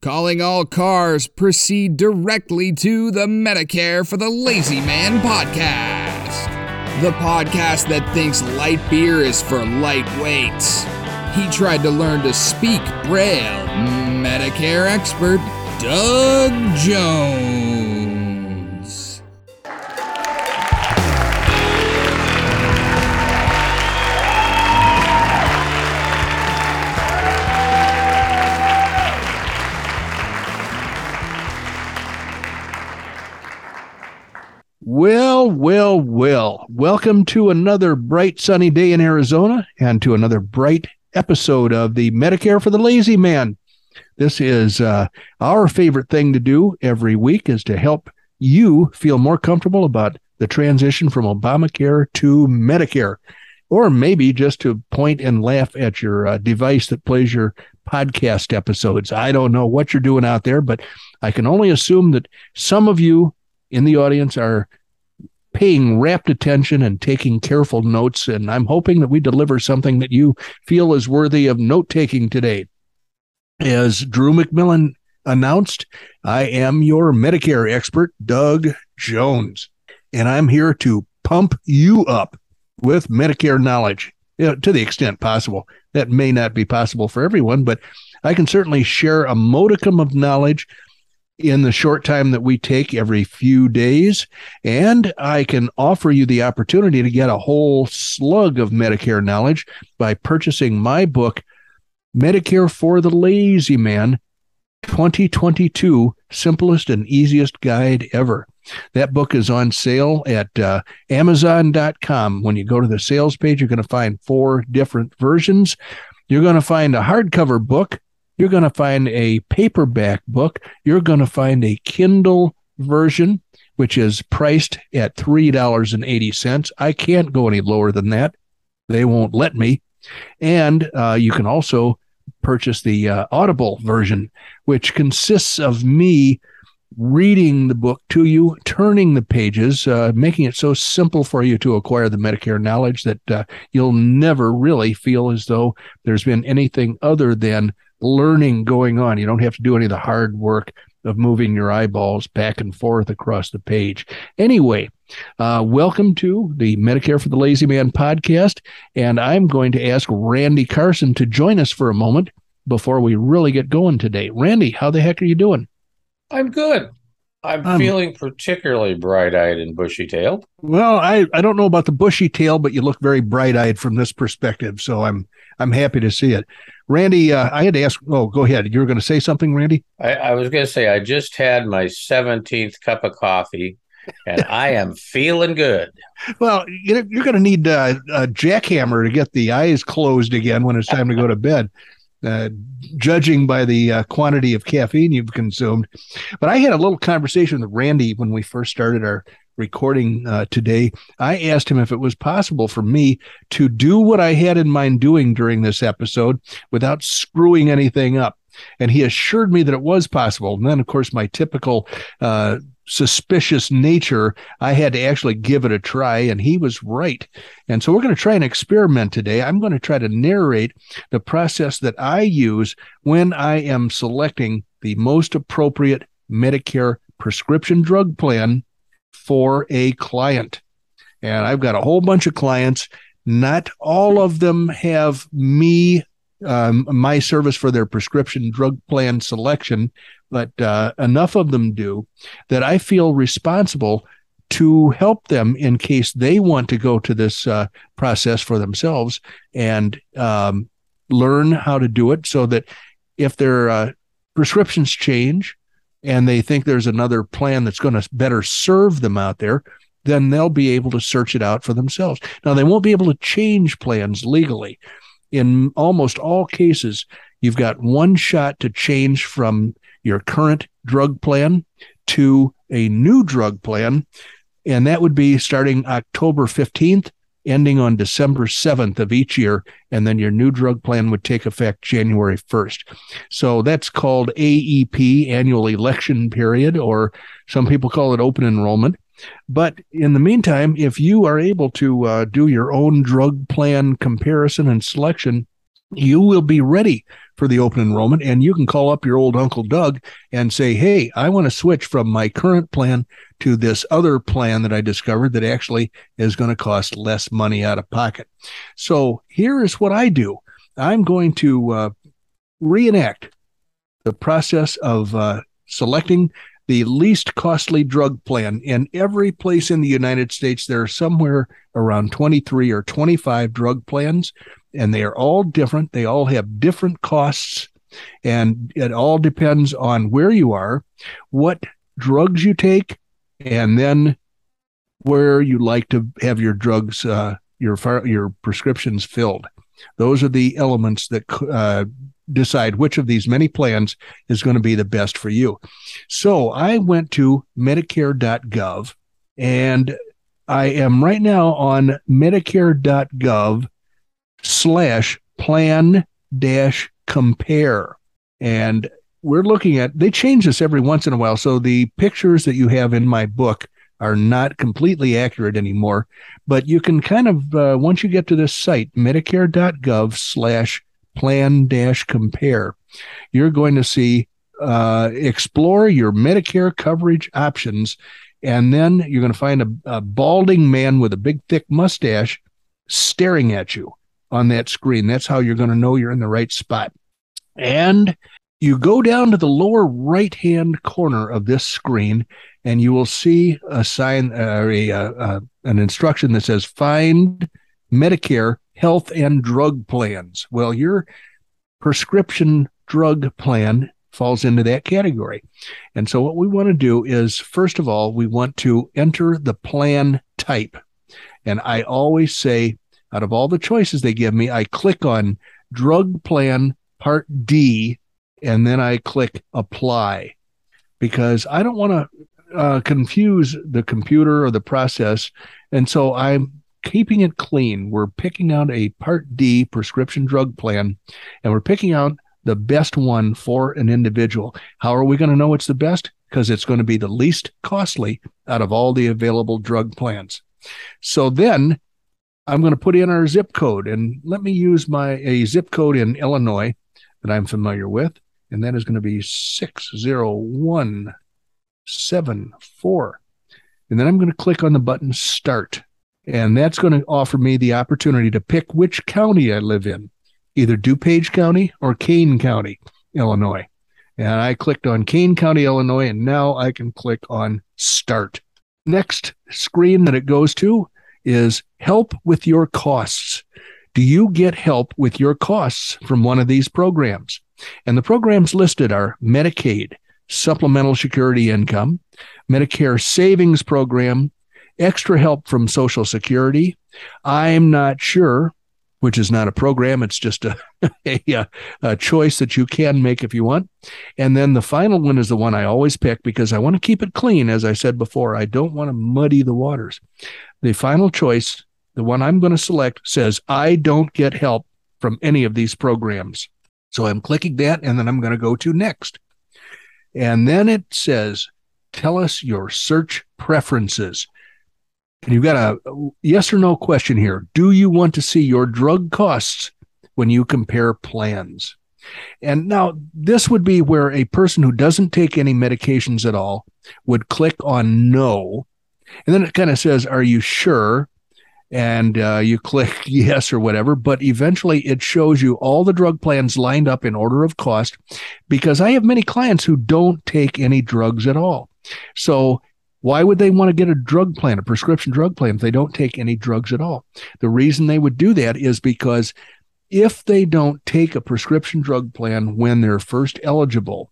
Calling all cars, proceed directly to the Medicare for the Lazy Man podcast. The podcast that thinks light beer is for lightweights. He tried to learn to speak Braille. Medicare expert Doug Jones. Well, well, well. Welcome to another bright sunny day in Arizona and to another bright episode of the Medicare for the Lazy Man. This is uh, our favorite thing to do every week is to help you feel more comfortable about the transition from Obamacare to Medicare, or maybe just to point and laugh at your uh, device that plays your podcast episodes. I don't know what you're doing out there, but I can only assume that some of you in the audience are paying rapt attention and taking careful notes. And I'm hoping that we deliver something that you feel is worthy of note taking today. As Drew McMillan announced, I am your Medicare expert, Doug Jones, and I'm here to pump you up with Medicare knowledge you know, to the extent possible. That may not be possible for everyone, but I can certainly share a modicum of knowledge in the short time that we take every few days. And I can offer you the opportunity to get a whole slug of Medicare knowledge by purchasing my book, Medicare for the Lazy Man 2022 Simplest and Easiest Guide Ever. That book is on sale at uh, Amazon.com. When you go to the sales page, you're going to find four different versions. You're going to find a hardcover book you're going to find a paperback book. You're going to find a Kindle version, which is priced at $3.80. I can't go any lower than that. They won't let me. And uh, you can also purchase the uh, Audible version, which consists of me reading the book to you, turning the pages, uh, making it so simple for you to acquire the Medicare knowledge that uh, you'll never really feel as though there's been anything other than learning going on. You don't have to do any of the hard work of moving your eyeballs back and forth across the page. Anyway, uh, welcome to the Medicare for the Lazy Man podcast. And I'm going to ask Randy Carson to join us for a moment before we really get going today. Randy, how the heck are you doing? I'm good. I'm um, feeling particularly bright eyed and bushy tailed. Well, I, I don't know about the bushy tail, but you look very bright eyed from this perspective. So I'm I'm happy to see it. Randy, uh, I had to ask. Oh, go ahead. You were going to say something, Randy? I, I was going to say I just had my 17th cup of coffee and I am feeling good. Well, you're, going to need uh, a jackhammer to get the eyes closed again when it's time to go to bed, uh, judging by the uh, quantity of caffeine you've consumed. But I had a little conversation with Randy when we first started our recording uh, today, I asked him if it was possible for me to do what I had in mind doing during this episode without screwing anything up. And he assured me that it was possible. And then, of course, my typical uh, suspicious nature, I had to actually give it a try, and he was right. And so we're going to try an experiment today. I'm going to try to narrate the process that I use when I am selecting the most appropriate Medicare prescription drug plan for a client. And I've got a whole bunch of clients. Not all of them have me, um, my service for their prescription drug plan selection, but uh, enough of them do that I feel responsible to help them in case they want to go to this uh, process for themselves and um, learn how to do it so that if their uh, prescriptions change and they think there's another plan that's going to better serve them out there, then they'll be able to search it out for themselves. Now, they won't be able to change plans legally. In almost all cases, you've got one shot to change from your current drug plan to a new drug plan. And that would be starting October 15th ending on December 7th of each year. And then your new drug plan would take effect January 1st. So that's called AEP, annual election period, or some people call it open enrollment. But in the meantime, if you are able to uh, do your own drug plan comparison and selection, you will be ready for the open enrollment. And you can call up your old Uncle Doug and say, Hey, I want to switch from my current plan to this other plan that I discovered that actually is going to cost less money out of pocket. So here is what I do I'm going to uh, reenact the process of uh, selecting the least costly drug plan in every place in the United States. There are somewhere around 23 or 25 drug plans and they are all different. They all have different costs, and it all depends on where you are, what drugs you take, and then where you like to have your drugs, uh, your your prescriptions filled. Those are the elements that uh, decide which of these many plans is going to be the best for you. So I went to Medicare.gov, and I am right now on Medicare.gov slash plan dash compare. And we're looking at, they change this every once in a while. So the pictures that you have in my book are not completely accurate anymore, but you can kind of, uh, once you get to this site, medicare.gov slash plan dash compare, you're going to see, uh, explore your Medicare coverage options. And then you're going to find a, a balding man with a big, thick mustache staring at you on that screen. That's how you're going to know you're in the right spot. And you go down to the lower right hand corner of this screen and you will see a sign uh, or a, a, a, an instruction that says find Medicare health and drug plans. Well, your prescription drug plan falls into that category. And so what we want to do is first of all, we want to enter the plan type. And I always say out of all the choices they give me, I click on drug plan part D and then I click apply because I don't want to uh, confuse the computer or the process. And so I'm keeping it clean. We're picking out a part D prescription drug plan and we're picking out the best one for an individual. How are we going to know it's the best? Because it's going to be the least costly out of all the available drug plans. So then I'm going to put in our zip code and let me use my a zip code in Illinois that I'm familiar with, and that is going to be 60174. And then I'm going to click on the button start. And that's going to offer me the opportunity to pick which county I live in, either DuPage County or Kane County, Illinois. And I clicked on Kane County, Illinois, and now I can click on start. Next screen that it goes to is help with your costs. Do you get help with your costs from one of these programs? And the programs listed are Medicaid, Supplemental Security Income, Medicare Savings Program, extra help from Social Security. I'm not sure, which is not a program, it's just a, a, uh, a, choice that you can make if you want. And then the final one is the one I always pick because I want to keep it clean. As I said before, I don't want to muddy the waters. The final choice, the one I'm going to select, says, I don't get help from any of these programs. So I'm clicking that and then I'm going to go to next. And then it says, tell us your search preferences. And you've got a yes or no question here. Do you want to see your drug costs when you compare plans? And now this would be where a person who doesn't take any medications at all would click on no and then it kind of says, Are you sure? And uh, you click yes or whatever. But eventually it shows you all the drug plans lined up in order of cost because I have many clients who don't take any drugs at all. So why would they want to get a drug plan, a prescription drug plan, if they don't take any drugs at all? The reason they would do that is because if they don't take a prescription drug plan when they're first eligible,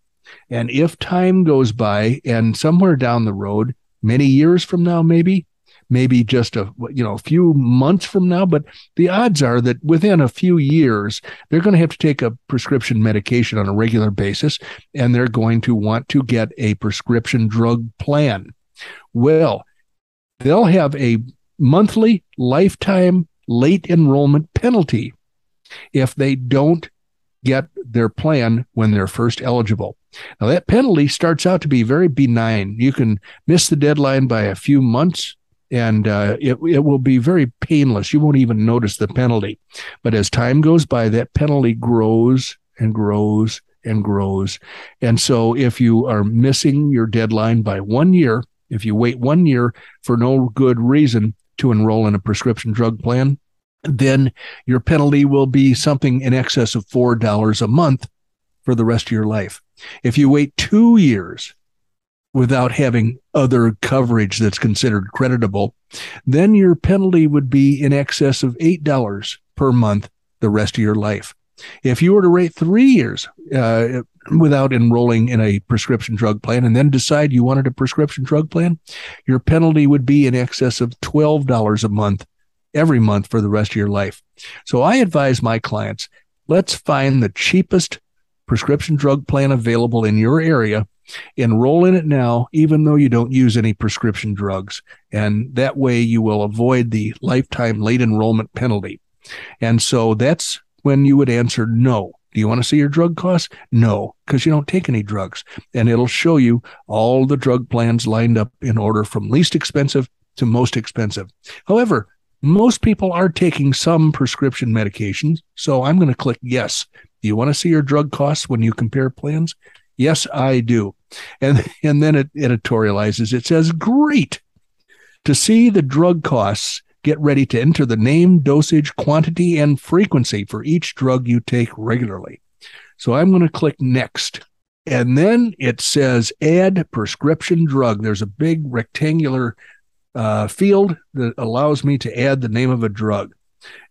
and if time goes by and somewhere down the road many years from now, maybe, maybe just a you know a few months from now but the odds are that within a few years they're going to have to take a prescription medication on a regular basis and they're going to want to get a prescription drug plan well they'll have a monthly lifetime late enrollment penalty if they don't get their plan when they're first eligible now, that penalty starts out to be very benign. You can miss the deadline by a few months, and uh, it, it will be very painless. You won't even notice the penalty. But as time goes by, that penalty grows and grows and grows. And so if you are missing your deadline by one year, if you wait one year for no good reason to enroll in a prescription drug plan, then your penalty will be something in excess of $4 a month for the rest of your life. If you wait two years without having other coverage that's considered creditable, then your penalty would be in excess of $8 per month the rest of your life. If you were to wait three years uh, without enrolling in a prescription drug plan and then decide you wanted a prescription drug plan, your penalty would be in excess of $12 a month every month for the rest of your life. So I advise my clients let's find the cheapest prescription drug plan available in your area. Enroll in it now, even though you don't use any prescription drugs. And that way you will avoid the lifetime late enrollment penalty. And so that's when you would answer no. Do you want to see your drug costs? No, because you don't take any drugs. And it'll show you all the drug plans lined up in order from least expensive to most expensive. However, most people are taking some prescription medications. So I'm going to click yes. Do you want to see your drug costs when you compare plans? Yes, I do. And, and then it editorializes. It says, great. To see the drug costs, get ready to enter the name, dosage, quantity, and frequency for each drug you take regularly. So I'm going to click next. And then it says add prescription drug. There's a big rectangular uh, field that allows me to add the name of a drug.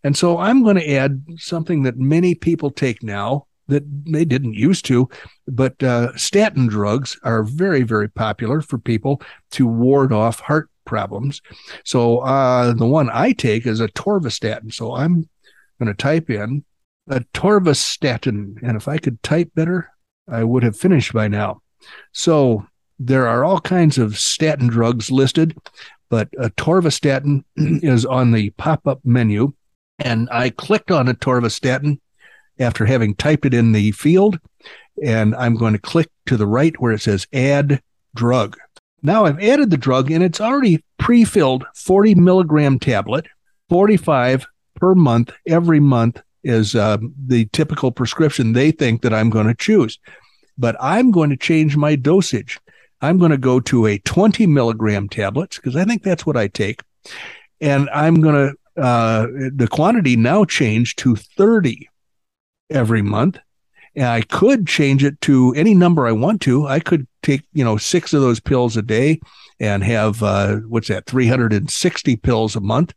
And so I'm going to add something that many people take now that they didn't used to, but uh, statin drugs are very, very popular for people to ward off heart problems. So uh, the one I take is atorvastatin. So I'm going to type in atorvastatin. And if I could type better, I would have finished by now. So there are all kinds of statin drugs listed, but a atorvastatin is on the pop up menu. And I clicked on a atorvastatin after having typed it in the field. And I'm going to click to the right where it says add drug. Now I've added the drug and it's already pre filled 40 milligram tablet, 45 per month every month is uh, the typical prescription they think that I'm going to choose. But I'm going to change my dosage. I'm going to go to a 20 milligram tablets because I think that's what I take. And I'm going to, uh, the quantity now changed to 30 every month. And I could change it to any number I want to. I could take, you know, six of those pills a day and have, uh, what's that, 360 pills a month.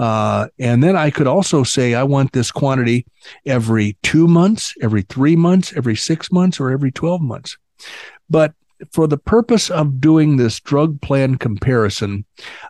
Uh, and then I could also say, I want this quantity every two months, every three months, every six months, or every 12 months. But for the purpose of doing this drug plan comparison,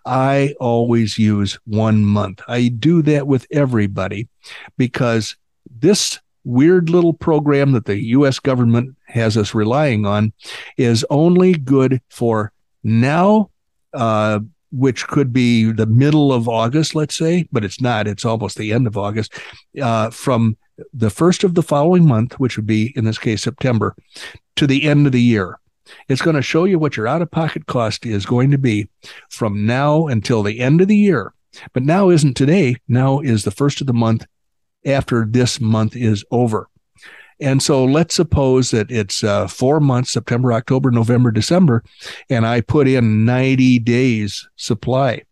I always use one month. I do that with everybody because this weird little program that the US government has us relying on is only good for now, uh, which could be the middle of August, let's say, but it's not. It's almost the end of August. Uh, from the first of the following month, which would be in this case September, to the end of the year. It's going to show you what your out of pocket cost is going to be from now until the end of the year. But now isn't today. Now is the first of the month after this month is over. And so let's suppose that it's uh, four months September, October, November, December, and I put in 90 days supply.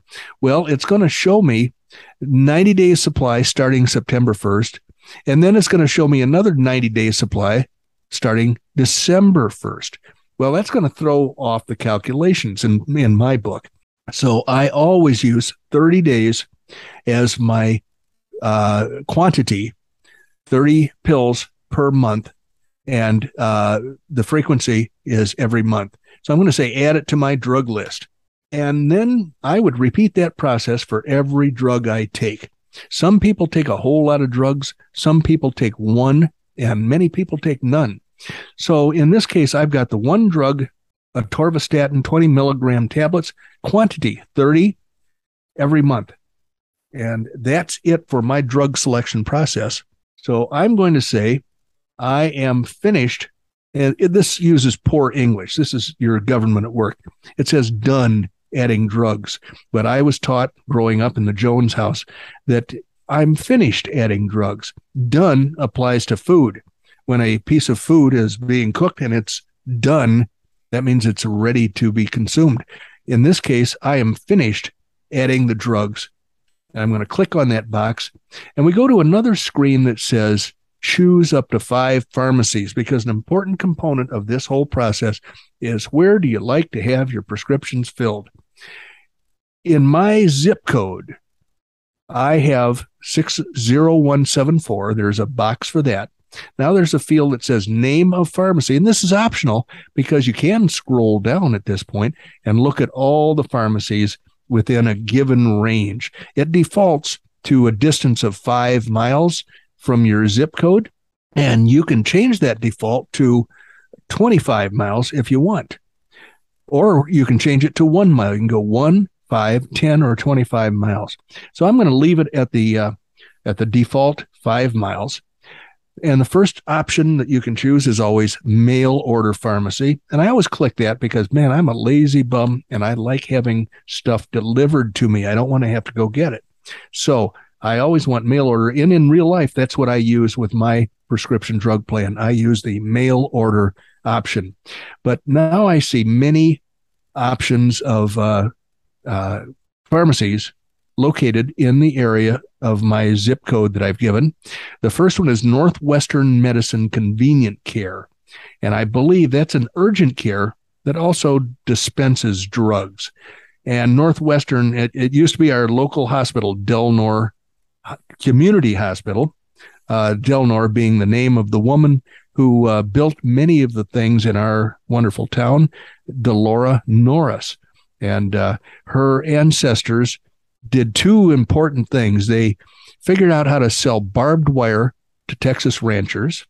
Well, it's going to show me 90 days supply starting September 1st. And then it's going to show me another 90 days supply starting December 1st. Well, that's going to throw off the calculations in, in my book. So I always use 30 days as my uh, quantity, 30 pills per month, and uh, the frequency is every month. So I'm going to say add it to my drug list. And then I would repeat that process for every drug I take. Some people take a whole lot of drugs, some people take one, and many people take none. So in this case, I've got the one drug, atorvastatin 20 milligram tablets, quantity 30 every month. And that's it for my drug selection process. So I'm going to say I am finished. And this uses poor English. This is your government at work. It says done adding drugs. But I was taught growing up in the Jones house that I'm finished adding drugs. Done applies to food. when a piece of food is being cooked and it's done, that means it's ready to be consumed. In this case, I am finished adding the drugs. I'm going to click on that box and we go to another screen that says choose up to five pharmacies because an important component of this whole process is where do you like to have your prescriptions filled? In my zip code, I have 60174. There's a box for that. Now there's a field that says name of pharmacy, and this is optional because you can scroll down at this point and look at all the pharmacies within a given range. It defaults to a distance of five miles from your zip code, and you can change that default to 25 miles if you want. Or you can change it to one mile. You can go one, five, 10, or 25 miles. So I'm going to leave it at the uh, at the default five miles. And the first option that you can choose is always mail order pharmacy. And I always click that because, man, I'm a lazy bum and I like having stuff delivered to me. I don't want to have to go get it. So I always want mail order. And in real life, that's what I use with my prescription drug plan. I use the mail order option. But now I see many options of uh, uh, pharmacies located in the area of my zip code that I've given. The first one is Northwestern Medicine Convenient Care. And I believe that's an urgent care that also dispenses drugs. And Northwestern, it, it used to be our local hospital, Delnor Community Hospital. Uh, Delnor being the name of the woman who uh, built many of the things in our wonderful town, Dellora Norris. And uh, her ancestors did two important things. They figured out how to sell barbed wire to Texas ranchers,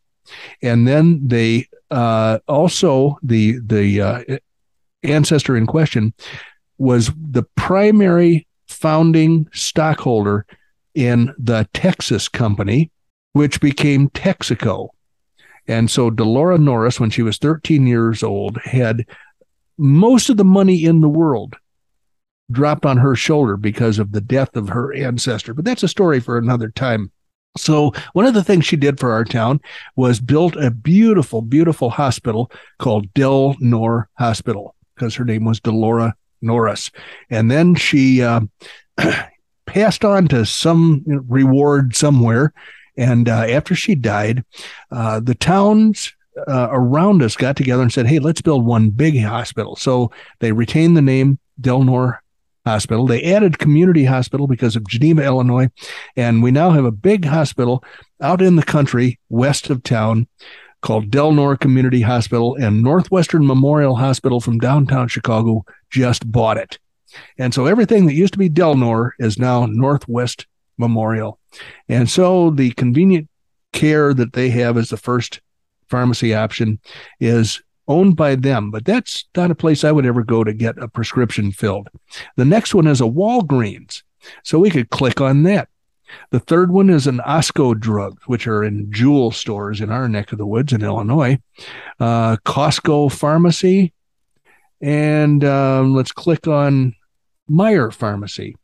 and then they uh, also the the uh, ancestor in question was the primary founding stockholder in the Texas company, which became Texaco. And so Dellora Norris, when she was 13 years old, had most of the money in the world dropped on her shoulder because of the death of her ancestor. But that's a story for another time. So one of the things she did for our town was built a beautiful, beautiful hospital called Delnor Hospital because her name was Dellora Norris. And then she uh, passed on to some reward somewhere. And uh, after she died, uh, the towns uh, around us got together and said, "Hey, let's build one big hospital." So they retained the name Delnor Hospital. They added Community Hospital because of Geneva, Illinois. And we now have a big hospital out in the country west of town called Delnor Community Hospital. And Northwestern Memorial Hospital from downtown Chicago just bought it. And so everything that used to be Delnor is now Northwest Memorial. And so the convenient care that they have as the first pharmacy option is owned by them, but that's not a place I would ever go to get a prescription filled. The next one is a Walgreens. So we could click on that. The third one is an Osco drugs, which are in Jewel stores in our neck of the woods in Illinois. Uh, Costco Pharmacy. And um, let's click on Meijer Pharmacy.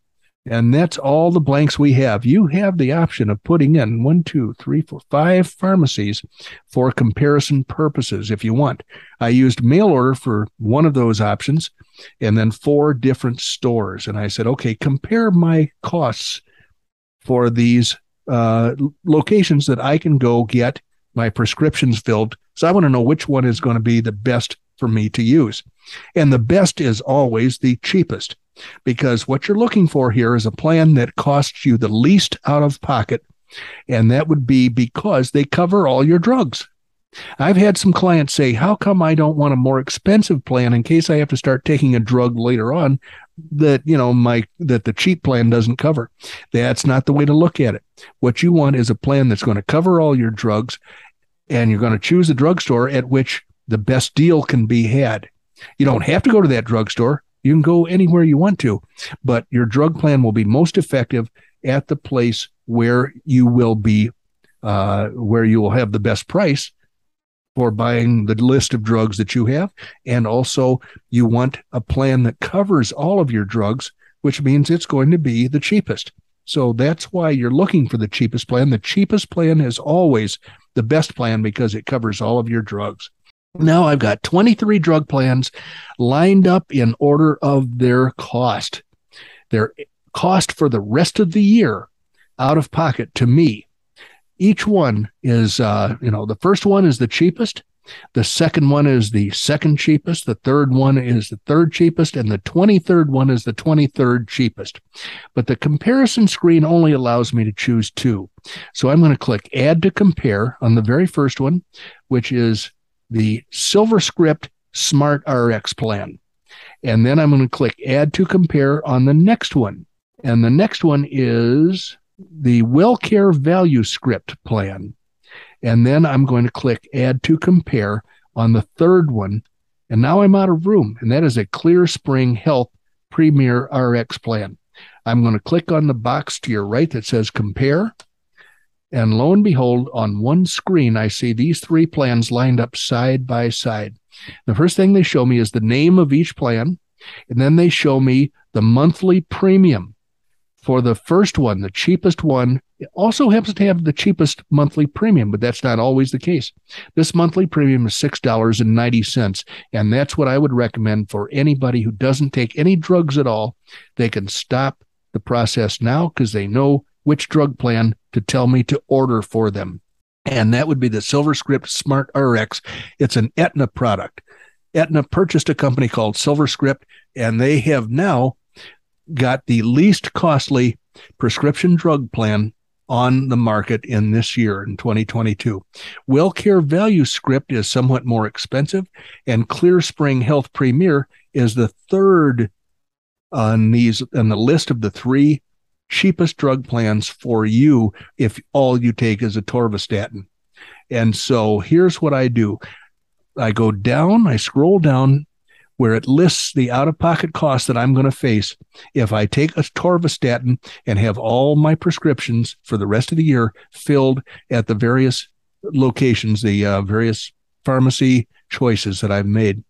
And that's all the blanks we have. You have the option of putting in one, two, three, four, five pharmacies for comparison purposes if you want. I used mail order for one of those options and then four different stores. And I said, okay, compare my costs for these uh, locations that I can go get my prescriptions filled. So I want to know which one is going to be the best for me to use. And the best is always the cheapest because what you're looking for here is a plan that costs you the least out of pocket. And that would be because they cover all your drugs. I've had some clients say, How come I don't want a more expensive plan in case I have to start taking a drug later on that, you know, my that the cheap plan doesn't cover? That's not the way to look at it. What you want is a plan that's going to cover all your drugs, and you're going to choose a drugstore at which the best deal can be had. You don't have to go to that drugstore. You can go anywhere you want to, but your drug plan will be most effective at the place where you will be, uh, where you will have the best price for buying the list of drugs that you have. And also, you want a plan that covers all of your drugs, which means it's going to be the cheapest. So that's why you're looking for the cheapest plan. The cheapest plan is always the best plan because it covers all of your drugs. Now I've got 23 drug plans lined up in order of their cost. Their cost for the rest of the year out of pocket to me. Each one is, uh, you know, the first one is the cheapest. The second one is the second cheapest. The third one is the third cheapest. And the 23rd one is the 23rd cheapest. But the comparison screen only allows me to choose two. So I'm going to click Add to Compare on the very first one, which is the SilverScript Smart RX plan. And then I'm going to click Add to Compare on the next one. And the next one is the WellCare Value Script plan. And then I'm going to click Add to Compare on the third one. And now I'm out of room. And that is a Clear Spring Health Premier RX plan. I'm going to click on the box to your right that says Compare. And lo and behold, on one screen, I see these three plans lined up side by side. The first thing they show me is the name of each plan, and then they show me the monthly premium for the first one, the cheapest one. It also happens to have the cheapest monthly premium, but that's not always the case. This monthly premium is $6.90, and that's what I would recommend for anybody who doesn't take any drugs at all. They can stop the process now because they know which drug plan to tell me to order for them. And that would be the SilverScript Smart RX. It's an Aetna product. Aetna purchased a company called SilverScript, and they have now got the least costly prescription drug plan on the market in this year in 2022. WellCare Value Script is somewhat more expensive, and Clear Spring Health Premier is the third on these on the list of the three cheapest drug plans for you if all you take is atorvastatin. And so here's what I do. I go down, I scroll down where it lists the out of pocket costs that I'm going to face if I take atorvastatin and have all my prescriptions for the rest of the year filled at the various locations, the uh, various pharmacy choices that I've made.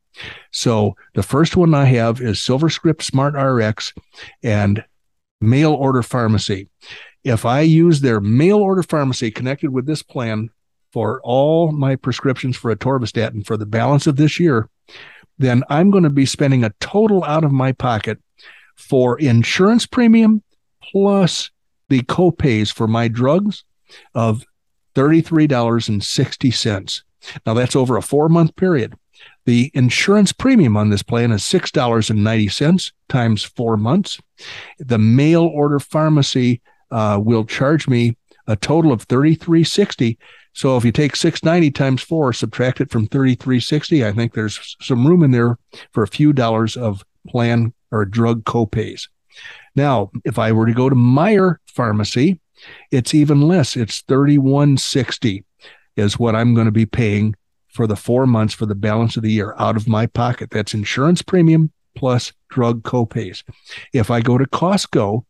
So the first one I have is SilverScript Smart RX, and mail order pharmacy. If I use their mail order pharmacy connected with this plan for all my prescriptions for atorvastatin for the balance of this year, then I'm going to be spending a total out of my pocket for insurance premium plus the copays for my drugs of $33.60. Now that's over a four month period. The insurance premium on this plan is $6.90 times four months. The mail order pharmacy uh, will charge me a total of $33.60. So if you take 690 times four, subtract it from 3360, I think there's some room in there for a few dollars of plan or drug copays. Now, if I were to go to Meijer Pharmacy, it's even less. It's 3160 is what I'm going to be paying for the four months for the balance of the year out of my pocket. That's insurance premium plus drug copays. If I go to Costco,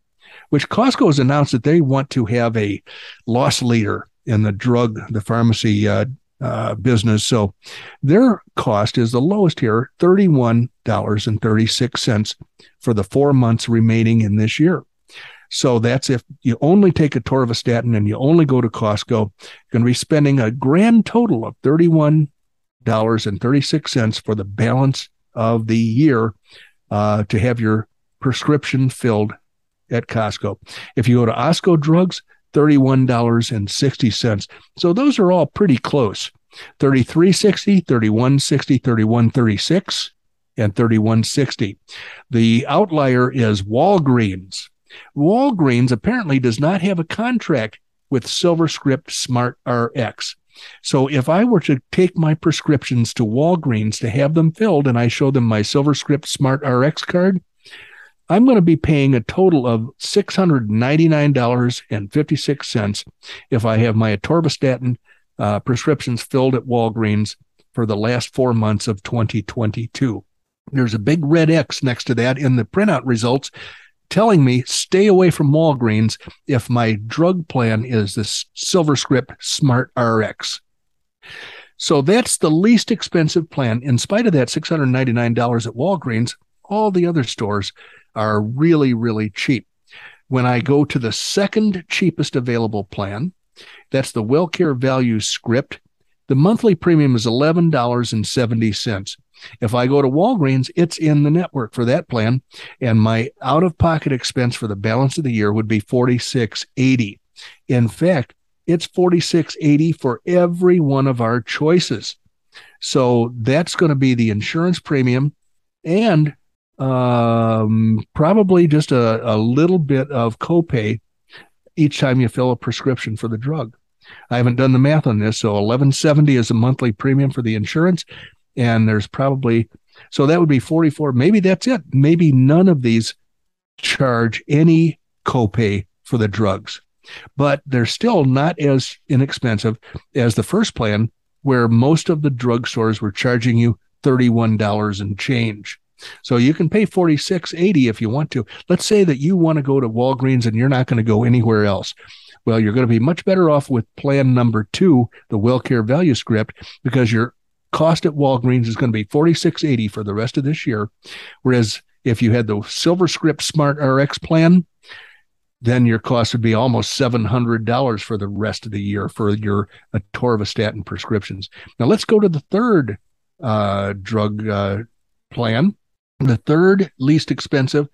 which Costco has announced that they want to have a loss leader in the drug, the pharmacy uh, uh, business. So their cost is the lowest here, $31.36 for the four months remaining in this year. So that's if you only take atorvastatin and you only go to Costco, you're going to be spending a grand total of 31 $36 for the balance of the year uh, to have your prescription filled at Costco. If you go to Osco Drugs, $31.60. So those are all pretty close. 3360, 3160, 3136 and 3160. The outlier is Walgreens. Walgreens apparently does not have a contract with SilverScript Smart RX. So if I were to take my prescriptions to Walgreens to have them filled and I show them my SilverScript Smart RX card, I'm going to be paying a total of $699.56 if I have my atorvastatin uh, prescriptions filled at Walgreens for the last four months of 2022. There's a big red X next to that in the printout results telling me stay away from Walgreens if my drug plan is this SilverScript Smart RX. So that's the least expensive plan. In spite of that $699 at Walgreens, all the other stores are really, really cheap. when I go to the second cheapest available plan, that's the WellCare Value script, the monthly premium is $11.70. If I go to Walgreens, it's in the network for that plan, and my out of pocket expense for the balance of the year would be 4680. In fact, it's 4680 for every one of our choices. So that's going to be the insurance premium and um, probably just a, a little bit of copay each time you fill a prescription for the drug. I haven't done the math on this, so 1170 is a monthly premium for the insurance, and there's probably so that would be 44. Maybe that's it. Maybe none of these charge any copay for the drugs, but they're still not as inexpensive as the first plan, where most of the drugstores were charging you $31 and change. So you can pay 46.80 if you want to. Let's say that you want to go to Walgreens and you're not going to go anywhere else. Well, you're going to be much better off with plan number two, the WellCare Value Script, because your cost at Walgreens is going to be 46.80 for the rest of this year. Whereas if you had the SilverScript Smart RX plan, then your cost would be almost $700 for the rest of the year for your atorvastatin prescriptions. Now let's go to the third uh, drug uh, plan. The third least expensive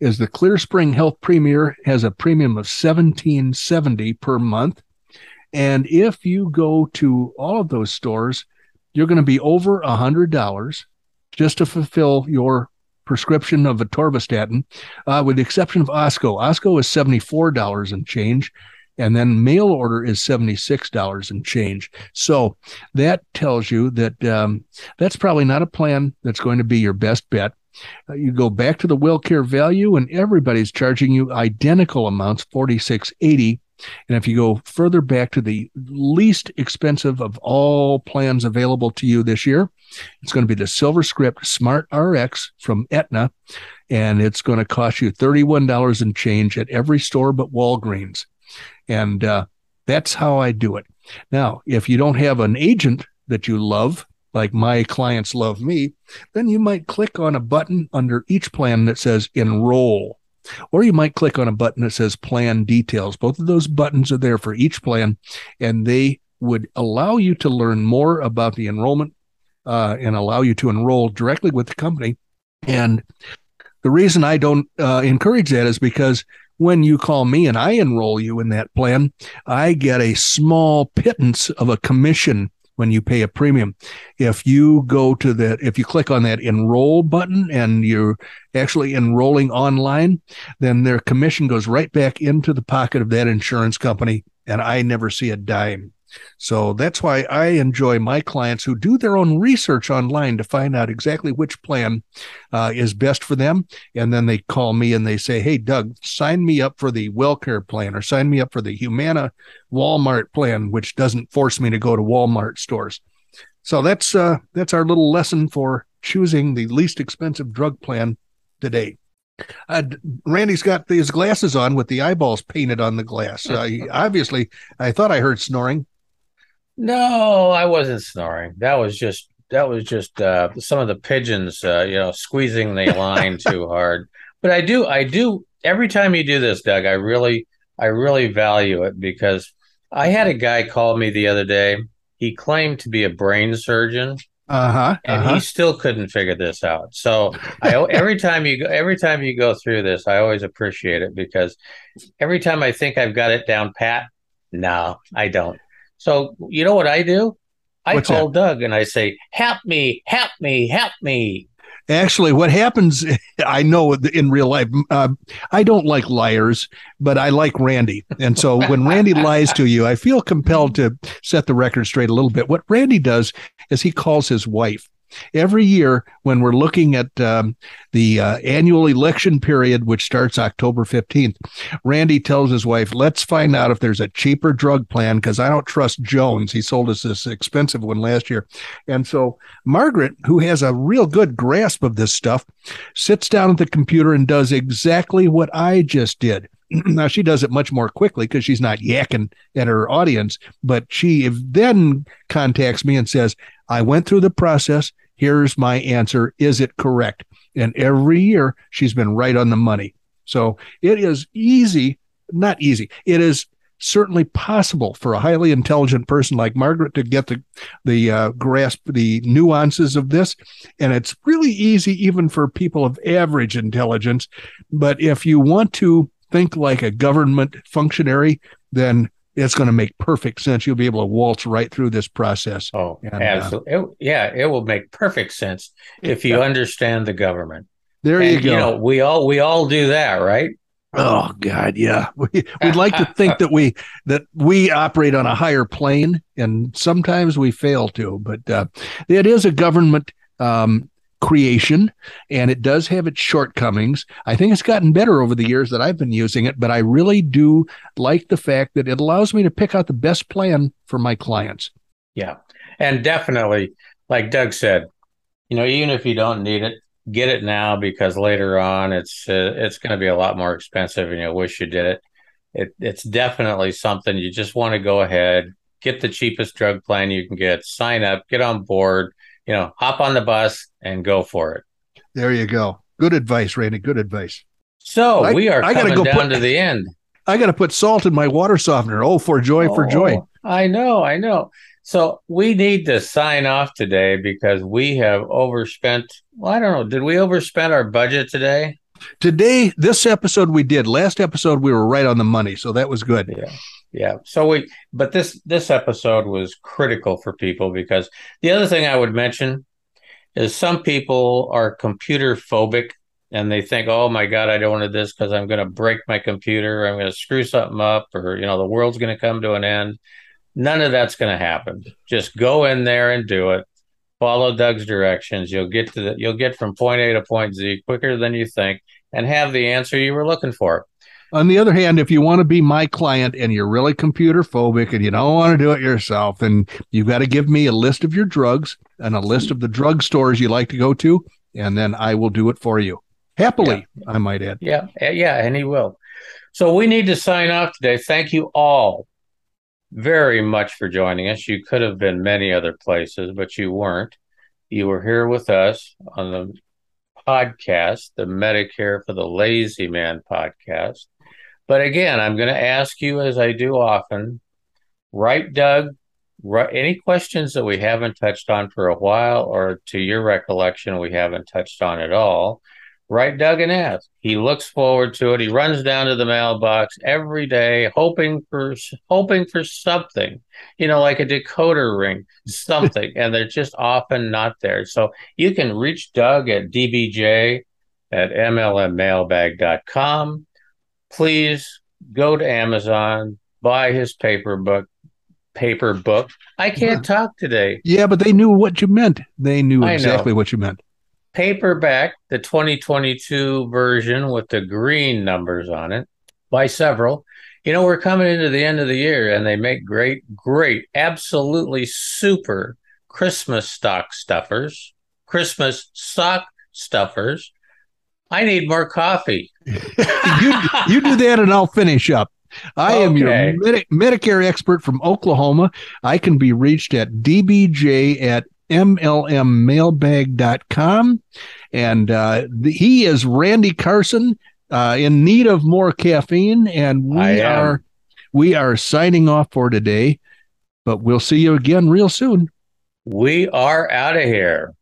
is the Clear Spring Health Premier has a premium of 1770 per month. And if you go to all of those stores, you're going to be over a hundred dollars just to fulfill your prescription of atorvastatin, uh, with the exception of Osco. Osco is $74 and change, and then mail order is $76 and change. So that tells you that um, that's probably not a plan that's going to be your best bet. Uh, you go back to the WellCare value, and everybody's charging you identical amounts, forty six eighty. And if you go further back to the least expensive of all plans available to you this year, it's going to be the SilverScript Smart RX from Aetna, and it's going to cost you $31 and change at every store but Walgreens. And uh, that's how I do it. Now, if you don't have an agent that you love, like my clients love me, then you might click on a button under each plan that says enroll. Or you might click on a button that says plan details. Both of those buttons are there for each plan, and they would allow you to learn more about the enrollment uh, and allow you to enroll directly with the company. And the reason I don't uh, encourage that is because when you call me and I enroll you in that plan, I get a small pittance of a commission when you pay a premium. If you go to that, if you click on that enroll button and you're actually enrolling online, then their commission goes right back into the pocket of that insurance company. And I never see a dime. So that's why I enjoy my clients who do their own research online to find out exactly which plan uh, is best for them. And then they call me and they say, Hey, Doug, sign me up for the WellCare plan or sign me up for the Humana Walmart plan, which doesn't force me to go to Walmart stores. So that's uh, that's our little lesson for choosing the least expensive drug plan today. Uh, Randy's got these glasses on with the eyeballs painted on the glass. Uh, obviously, I thought I heard snoring. No, I wasn't snoring. That was just that was just uh, some of the pigeons, uh, you know, squeezing the line too hard. But I do, I do. Every time you do this, Doug, I really, I really value it because I had a guy call me the other day. He claimed to be a brain surgeon, uh-huh, and uh-huh. he still couldn't figure this out. So I every time you go, every time you go through this, I always appreciate it because every time I think I've got it down pat, no, I don't. So you know what I do? I What's call that? Doug and I say, "Help me! Help me! Help me!" Actually, what happens, I know in real life, uh, I don't like liars, but I like Randy. And so when Randy lies to you, I feel compelled to set the record straight a little bit. What Randy does is he calls his wife. Every year, when we're looking at um, the uh, annual election period, which starts October 15th, Randy tells his wife, Let's find out if there's a cheaper drug plan because I don't trust Jones. He sold us this expensive one last year. And so Margaret, who has a real good grasp of this stuff, sits down at the computer and does exactly what I just did. now she does it much more quickly because she's not yakking at her audience, but she then contacts me and says, I went through the process. Here's my answer. Is it correct? And every year she's been right on the money. So it is easy, not easy. It is certainly possible for a highly intelligent person like Margaret to get the the uh, grasp the nuances of this, and it's really easy even for people of average intelligence. But if you want to think like a government functionary, then it's going to make perfect sense. You'll be able to waltz right through this process. Oh, and, absolutely. Uh, it, yeah, it will make perfect sense if you yeah. understand the government. There and, you go. You know, we all we all do that, right? Oh God, yeah. We, would like to think that we that we operate on a higher plane, and sometimes we fail to. But uh, it is a government um, creation, and it does have its shortcomings. I think it's gotten better over the years that I've been using it, but I really do like the fact that it allows me to pick out the best plan for my clients. Yeah, and definitely, like Doug said, you know, even if you don't need it, get it now because later on it's uh, it's going to be a lot more expensive and you'll wish you did it. It it's definitely something you just want to go ahead, get the cheapest drug plan you can get, sign up, get on board, you know, hop on the bus and go for it. There you go. Good advice, Randy. Good advice. So I, we are I coming go down put, to the end. I got to put salt in my water softener. Oh, for joy, oh, for joy. I know, I know. So we need to sign off today because we have overspent. Well, I don't know. Did we overspend our budget today? Today, this episode we did. Last episode we were right on the money, so that was good. Yeah. Yeah. So we but this this episode was critical for people because the other thing I would mention is some people are computer phobic and they think, "Oh my god, I don't want to this because I'm going to break my computer, I'm going to screw something up or you know, the world's going to come to an end." None of that's going to happen. Just go in there and do it. Follow Doug's directions. You'll get to the, you'll get from point A to point Z quicker than you think and have the answer you were looking for. On the other hand, if you want to be my client and you're really computer phobic and you don't want to do it yourself, then you've got to give me a list of your drugs and a list hmm. of the drug stores you like to go to, and then I will do it for you. Happily, yeah. I might add. Yeah, yeah, and he will. So we need to sign off today. Thank you all very much for joining us. You could have been many other places, but you weren't. You were here with us on the podcast, the Medicare for the Lazy Man podcast. But again, I'm going to ask you, as I do often, write Doug any questions that we haven't touched on for a while, or to your recollection, we haven't touched on at all write Doug and ask. He looks forward to it. He runs down to the mailbox every day, hoping for hoping for something, you know, like a decoder ring, something, and they're just often not there. So you can reach Doug at dbj at mlmmailbag.com. Please go to Amazon, buy his paper book. Paper book. I can't yeah. talk today. Yeah, but they knew what you meant. They knew exactly what you meant paperback, the 2022 version with the green numbers on it by several. You know, we're coming into the end of the year and they make great, great, absolutely super Christmas stock stuffers, Christmas sock stuffers. I need more coffee. You, you do that and I'll finish up. I okay. am your Medi- Medicare expert from Oklahoma. I can be reached at dbj at mlmmailbag.com. And uh, the, he is Randy Carson uh, in need of more caffeine. And we are we are signing off for today, but we'll see you again real soon. We are out of here.